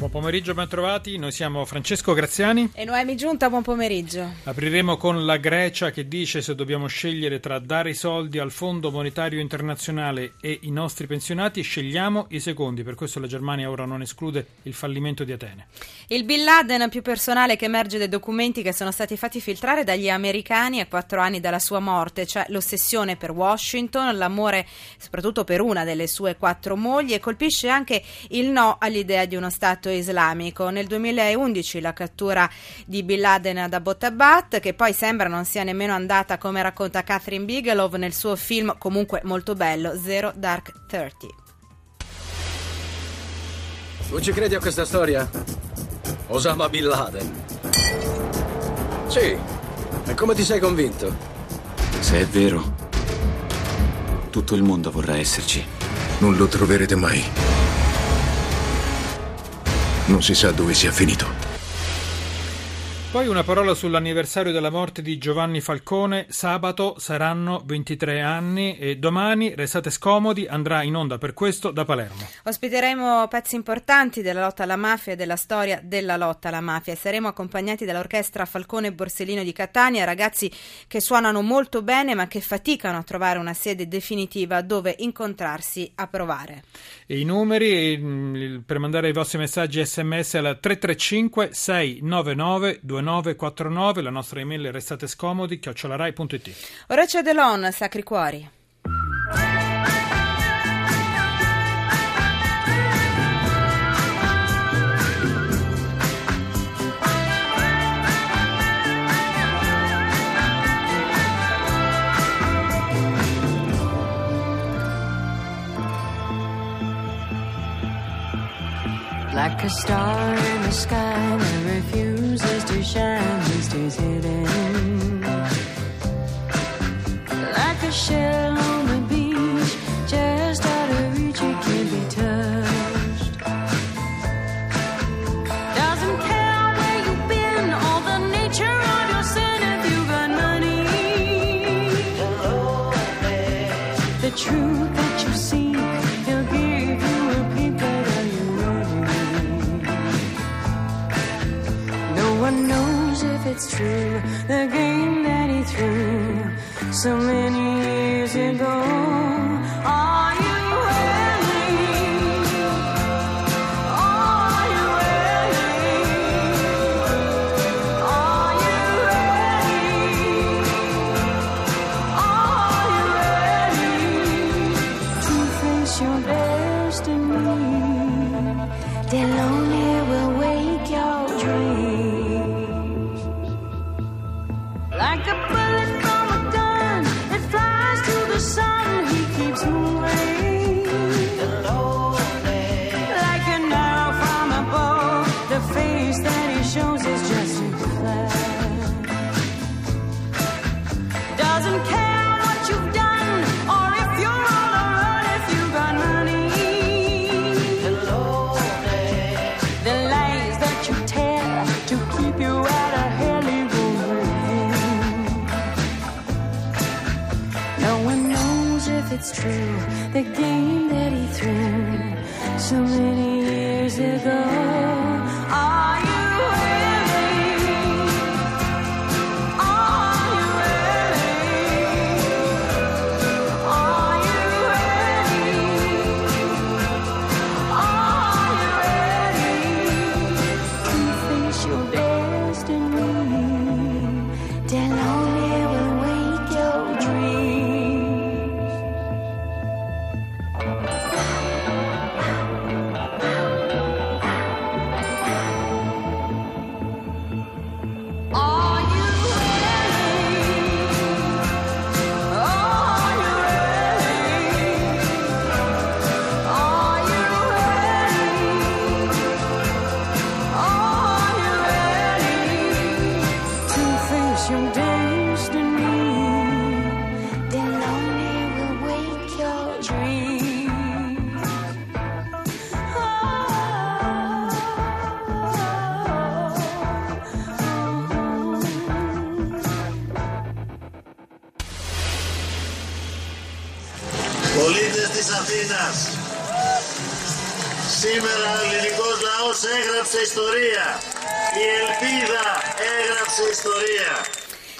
Buon pomeriggio, ben trovati. Noi siamo Francesco Graziani e Noemi Giunta. Buon pomeriggio. Apriremo con la Grecia che dice se dobbiamo scegliere tra dare i soldi al Fondo Monetario Internazionale e i nostri pensionati, scegliamo i secondi. Per questo la Germania ora non esclude il fallimento di Atene. Il Bin Laden più personale che emerge dai documenti che sono stati fatti filtrare dagli americani a quattro anni dalla sua morte, cioè l'ossessione per Washington, l'amore soprattutto per una delle sue quattro mogli e colpisce anche il no all'idea di uno Stato islamico. Nel 2011 la cattura di Bin Laden ad Abbottabad, che poi sembra non sia nemmeno andata come racconta Catherine Bigelow nel suo film comunque molto bello Zero Dark Thirty. Tu ci credi a questa storia? Osama Bin Laden. Sì. E come ti sei convinto? Se è vero, tutto il mondo vorrà esserci. Non lo troverete mai. Non si sa dove sia finito. Poi una parola sull'anniversario della morte di Giovanni Falcone. Sabato saranno 23 anni e domani, restate scomodi, andrà in onda per questo da Palermo. Ospiteremo pezzi importanti della lotta alla mafia e della storia della lotta alla mafia. Saremo accompagnati dall'orchestra Falcone Borsellino di Catania, ragazzi che suonano molto bene ma che faticano a trovare una sede definitiva dove incontrarsi a provare. E i numeri mm, per mandare i vostri messaggi sms al 335 699 29 2949, la nostra email è restate scomodi, chiocciolarai.it. Ora c'è Delon, Sacri Cuori. Like a star in the sky that refuses shine, he stays hidden. Like a shell the game that he threw. So many it's true, the game that he threw so many years ago. Αθήνας. Σήμερα ο ελληνικός λαός έγραψε ιστορία. Η Ελπίδα έγραψε ιστορία.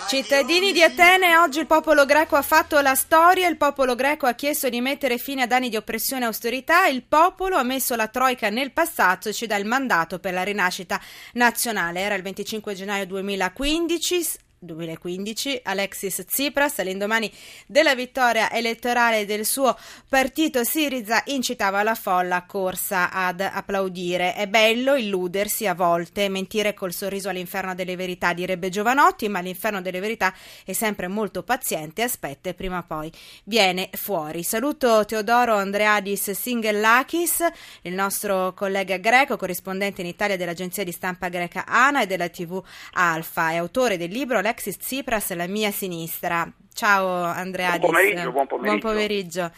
Cittadini di Atene, oggi il popolo greco ha fatto la storia, il popolo greco ha chiesto di mettere fine ad anni di oppressione e austerità, il popolo ha messo la troica nel passato e ci dà il mandato per la rinascita nazionale. Era il 25 gennaio 2015. 2015 Alexis Tsipras all'indomani della vittoria elettorale del suo partito Siriza incitava la folla corsa ad applaudire. È bello illudersi a volte. Mentire col sorriso all'inferno delle verità direbbe Giovanotti ma l'inferno delle verità è sempre molto paziente aspetta e prima o poi viene fuori. Saluto Teodoro Andreadis Singellakis il nostro collega greco corrispondente in Italia dell'agenzia di stampa greca ANA e della tv Alfa. È autore del libro Alexis Tsipras alla mia sinistra. Ciao Andrea. Buon pomeriggio, buon pomeriggio. Buon pomeriggio.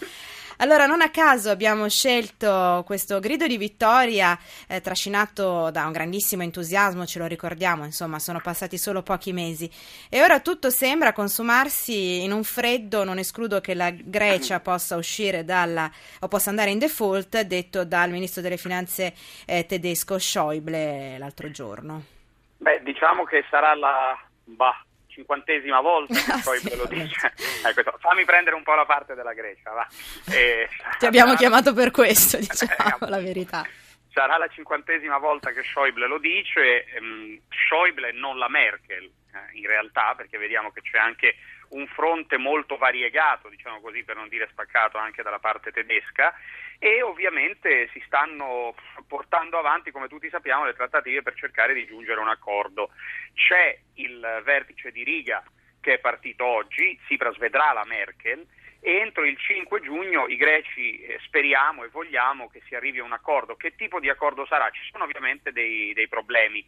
Allora, non a caso abbiamo scelto questo grido di vittoria eh, trascinato da un grandissimo entusiasmo, ce lo ricordiamo, insomma, sono passati solo pochi mesi e ora tutto sembra consumarsi in un freddo, non escludo che la Grecia possa uscire dalla o possa andare in default, detto dal ministro delle finanze eh, tedesco Schäuble l'altro giorno. Beh, diciamo che sarà la bah, cinquantesima volta che poi ve lo dice. Ecco, fammi prendere un po' la parte della Grecia, va. E, Ti abbiamo chiamato per questo, diciamo la verità. Sarà la cinquantesima volta che Schäuble lo dice, ehm, Schäuble non la Merkel eh, in realtà, perché vediamo che c'è anche un fronte molto variegato, diciamo così per non dire spaccato anche dalla parte tedesca e ovviamente si stanno portando avanti, come tutti sappiamo, le trattative per cercare di giungere a un accordo. C'è il vertice di Riga che è partito oggi, Tsipras vedrà la Merkel e entro il 5 giugno i greci eh, speriamo e vogliamo che si arrivi a un accordo. Che tipo di accordo sarà? Ci sono ovviamente dei, dei problemi.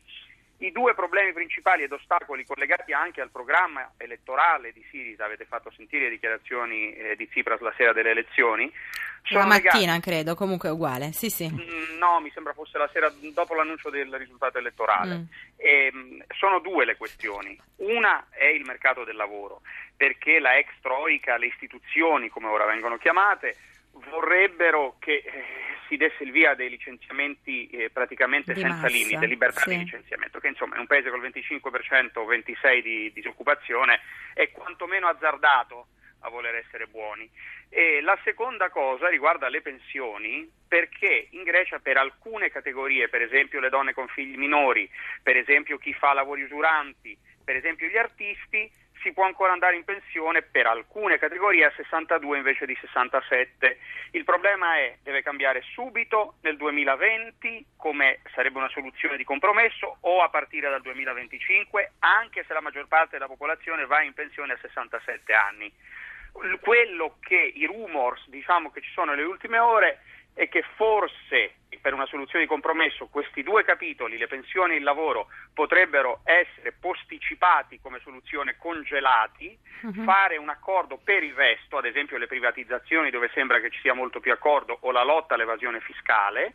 I due problemi principali ed ostacoli collegati anche al programma elettorale di Sirisa, avete fatto sentire le dichiarazioni eh, di Tsipras la sera delle elezioni. La mattina legati... credo, comunque è uguale, sì sì. Mm, no, mi sembra fosse la sera dopo l'annuncio del risultato elettorale. Mm. E, ehm, sono due le questioni. Una è il mercato del lavoro, perché la ex troica, le istituzioni come ora vengono chiamate, vorrebbero che eh, si desse il via dei licenziamenti eh, praticamente di senza massa, limite, libertà sì. di licenziamento, che insomma in un paese col 25% o 26% di disoccupazione è quantomeno azzardato a voler essere buoni. E la seconda cosa riguarda le pensioni, perché in Grecia per alcune categorie, per esempio le donne con figli minori, per esempio chi fa lavori usuranti, per esempio gli artisti, si può ancora andare in pensione per alcune categorie a 62 invece di 67. Il problema è deve cambiare subito nel 2020 come sarebbe una soluzione di compromesso o a partire dal 2025 anche se la maggior parte della popolazione va in pensione a 67 anni. Quello che i rumors diciamo che ci sono nelle ultime ore è che forse per una soluzione di compromesso questi due capitoli, le pensioni e il lavoro, potrebbero essere posticipati come soluzione congelati, uh-huh. fare un accordo per il resto, ad esempio le privatizzazioni dove sembra che ci sia molto più accordo o la lotta all'evasione fiscale,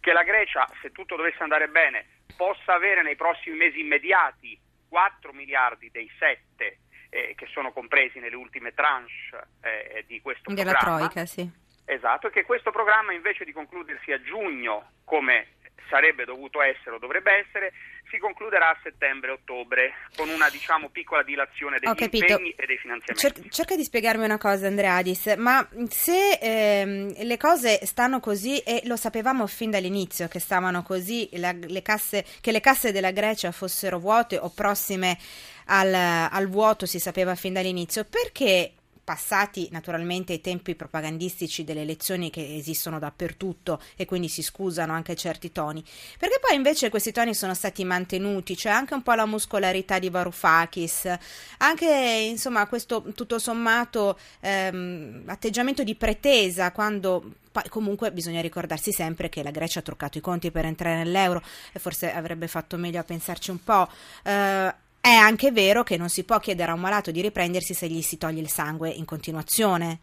che la Grecia, se tutto dovesse andare bene, possa avere nei prossimi mesi immediati 4 miliardi dei 7 eh, che sono compresi nelle ultime tranche eh, di questo Della programma. Troica, sì Esatto, e che questo programma invece di concludersi a giugno, come sarebbe dovuto essere o dovrebbe essere, si concluderà a settembre-ottobre con una diciamo piccola dilazione degli impegni e dei finanziamenti. Cer- cerca di spiegarmi una cosa Andreadis, ma se ehm, le cose stanno così e lo sapevamo fin dall'inizio che stavano così, la, le casse, che le casse della Grecia fossero vuote o prossime al, al vuoto si sapeva fin dall'inizio, perché passati naturalmente i tempi propagandistici delle elezioni che esistono dappertutto e quindi si scusano anche certi toni, perché poi invece questi toni sono stati mantenuti, c'è anche un po' la muscolarità di Varoufakis, anche insomma questo tutto sommato ehm, atteggiamento di pretesa quando poi comunque bisogna ricordarsi sempre che la Grecia ha truccato i conti per entrare nell'euro e forse avrebbe fatto meglio a pensarci un po'. Eh, è anche vero che non si può chiedere a un malato di riprendersi se gli si toglie il sangue in continuazione.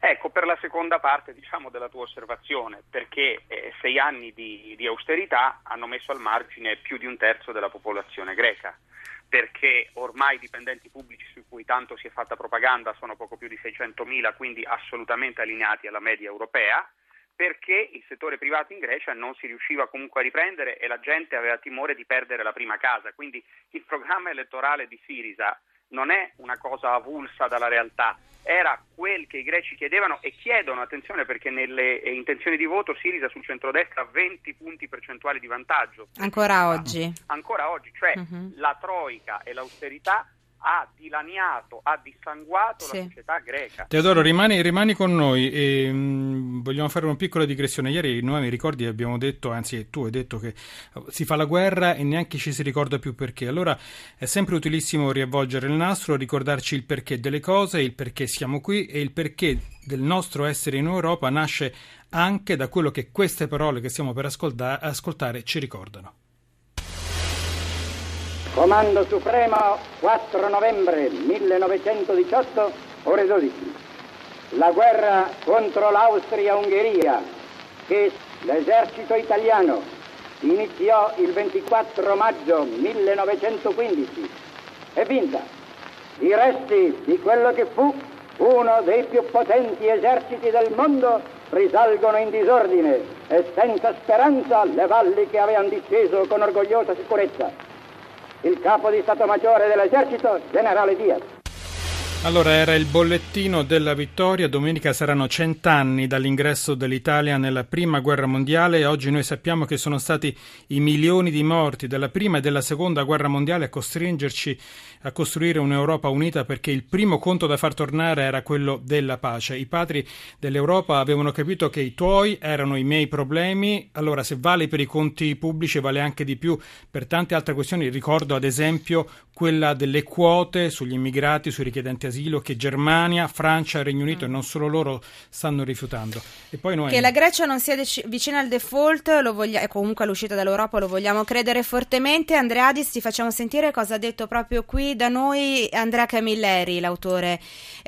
Ecco, per la seconda parte diciamo, della tua osservazione, perché eh, sei anni di, di, austerità hanno messo al margine più di un terzo della popolazione greca. perché ormai i dipendenti pubblici su cui tanto si è fatta propaganda sono poco più di 600.000, quindi assolutamente allineati alla media europea, perché il settore privato in Grecia non si riusciva comunque a riprendere e la gente aveva timore di perdere la prima casa. Quindi il programma elettorale di Sirisa non è una cosa avulsa dalla realtà, era quel che i greci chiedevano e chiedono, attenzione perché nelle intenzioni di voto Sirisa sul centrodestra ha 20 punti percentuali di vantaggio. Ancora oggi. Ancora oggi, cioè uh-huh. la troica e l'austerità ha dilaniato, ha dissanguato sì. la società greca. Teodoro, rimani, rimani con noi e mh, mm, vogliamo fare una piccola digressione. Ieri noi mi ricordi abbiamo detto, anzi tu hai detto che si fa la guerra e neanche ci si ricorda più perché. Allora è sempre utilissimo riavvolgere il nastro, ricordarci il perché delle cose, il perché siamo qui e il perché del nostro essere in Europa nasce anche da quello che queste parole che stiamo per ascolta- ascoltare ci ricordano. Comando Supremo, 4 novembre 1918, ore 12. La guerra contro l'Austria-Ungheria, che l'esercito italiano iniziò il 24 maggio 1915, è vinta. I resti di quello che fu uno dei più potenti eserciti del mondo risalgono in disordine e senza speranza le valli che avevano disceso con orgogliosa sicurezza il capo di Stato Maggiore dell'Esercito, generale Diaz. Allora era il bollettino della vittoria, domenica saranno cent'anni dall'ingresso dell'Italia nella prima guerra mondiale oggi noi sappiamo che sono stati i milioni di morti della prima e della seconda guerra mondiale a costringerci a costruire un'Europa unita perché il primo conto da far tornare era quello della pace. I padri dell'Europa avevano capito che i tuoi erano i miei problemi, allora se vale per i conti pubblici vale anche di più. Per tante altre questioni, ricordo ad esempio quella delle quote sugli immigrati, sui richiedenti asilo che Germania, Francia Regno Unito mm. e non solo loro stanno rifiutando. Noi... Che la Grecia non sia dec- vicina al default lo voglia- e comunque all'uscita dall'Europa lo vogliamo credere fortemente. Andreadis ti facciamo sentire cosa ha detto proprio qui da noi Andrea Camilleri, l'autore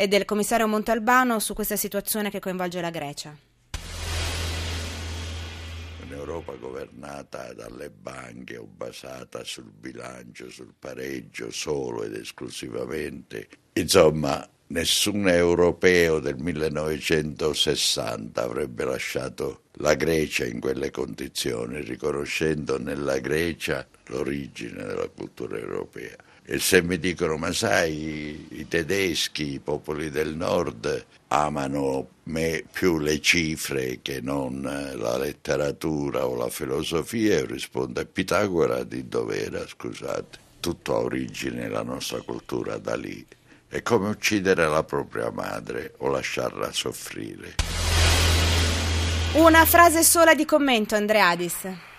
del commissario Montalbano su questa situazione che coinvolge la Grecia un'Europa governata dalle banche o basata sul bilancio, sul pareggio solo ed esclusivamente. Insomma, nessun europeo del 1960 avrebbe lasciato la Grecia in quelle condizioni, riconoscendo nella Grecia l'origine della cultura europea. E se mi dicono, ma sai, i tedeschi, i popoli del nord, amano me più le cifre che non la letteratura o la filosofia, io rispondo, Pitagora di dove era, scusate? Tutto ha origine la nostra cultura da lì. È come uccidere la propria madre o lasciarla soffrire. Una frase sola di commento, Andreadis.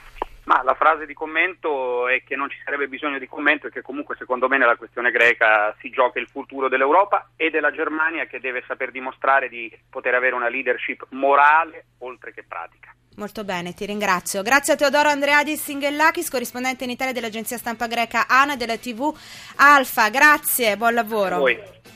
Ma la frase di commento è che non ci sarebbe bisogno di commento e che comunque secondo me nella questione greca si gioca il futuro dell'Europa e della Germania che deve saper dimostrare di poter avere una leadership morale oltre che pratica. Molto bene, ti ringrazio. Grazie a Teodoro Andreadis Singellakis, corrispondente in Italia dell'agenzia stampa greca ANA e della TV Alfa. Grazie, buon lavoro.